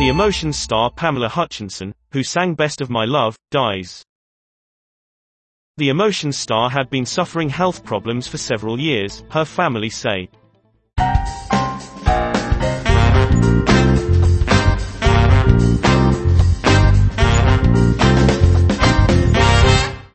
The Emotions star Pamela Hutchinson, who sang Best of My Love, dies. The Emotions star had been suffering health problems for several years, her family say.